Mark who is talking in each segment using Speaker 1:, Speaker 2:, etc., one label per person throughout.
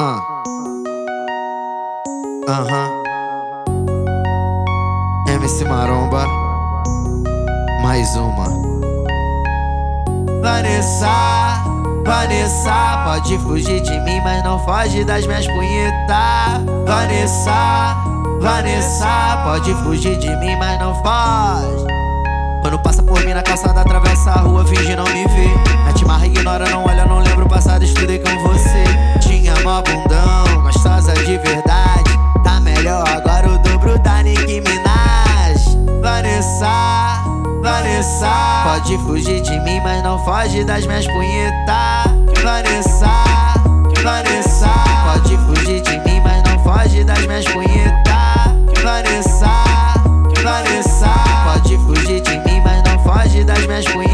Speaker 1: Ah. Aham. MC Maromba. Mais uma. Vanessa, Vanessa, pode fugir de mim, mas não foge das minhas punhetas. Vanessa, Vanessa, pode fugir de mim, mas não foge. Quando passa por mim na calçada, atravessa a rua, finge não me ver. Mete marra, ignora, não olha, não lembro o passado, estudei com de verdade. Tá melhor agora o dobro da Nicki Minaj. Vanessa, Vanessa, pode fugir de mim, mas não foge das minhas punhetas. Vanessa, Vanessa, pode fugir de mim, mas não foge das minhas punhetas. Vanessa, Vanessa, pode fugir de mim, mas não foge das minhas punhetas.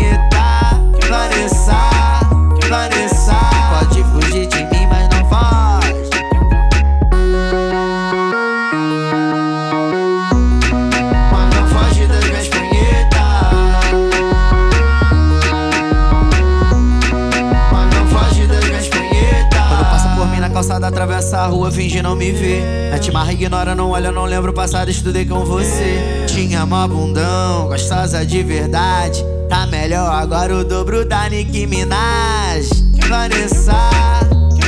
Speaker 1: Atravessa a rua, finge não me ver. Mete marra, ignora, não olha, não lembro o passado, estudei com você. Tinha mó bundão, gostosa de verdade. Tá melhor agora o dobro da Nicki Minaj. Vanessa,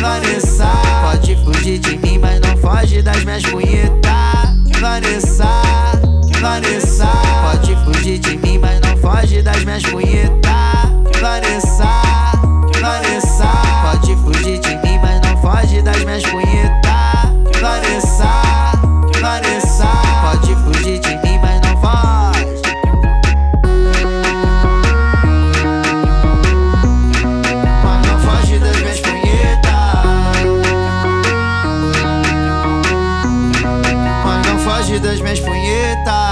Speaker 1: Vanessa, pode fugir de mim, mas não foge das minhas punhetas. Vanessa, Vanessa, pode fugir de mim, mas não foge das minhas punhetas. Pode fugir de mim, mas não foge. Mas não foge das minhas punhetas. Mas não foge das minhas punhetas.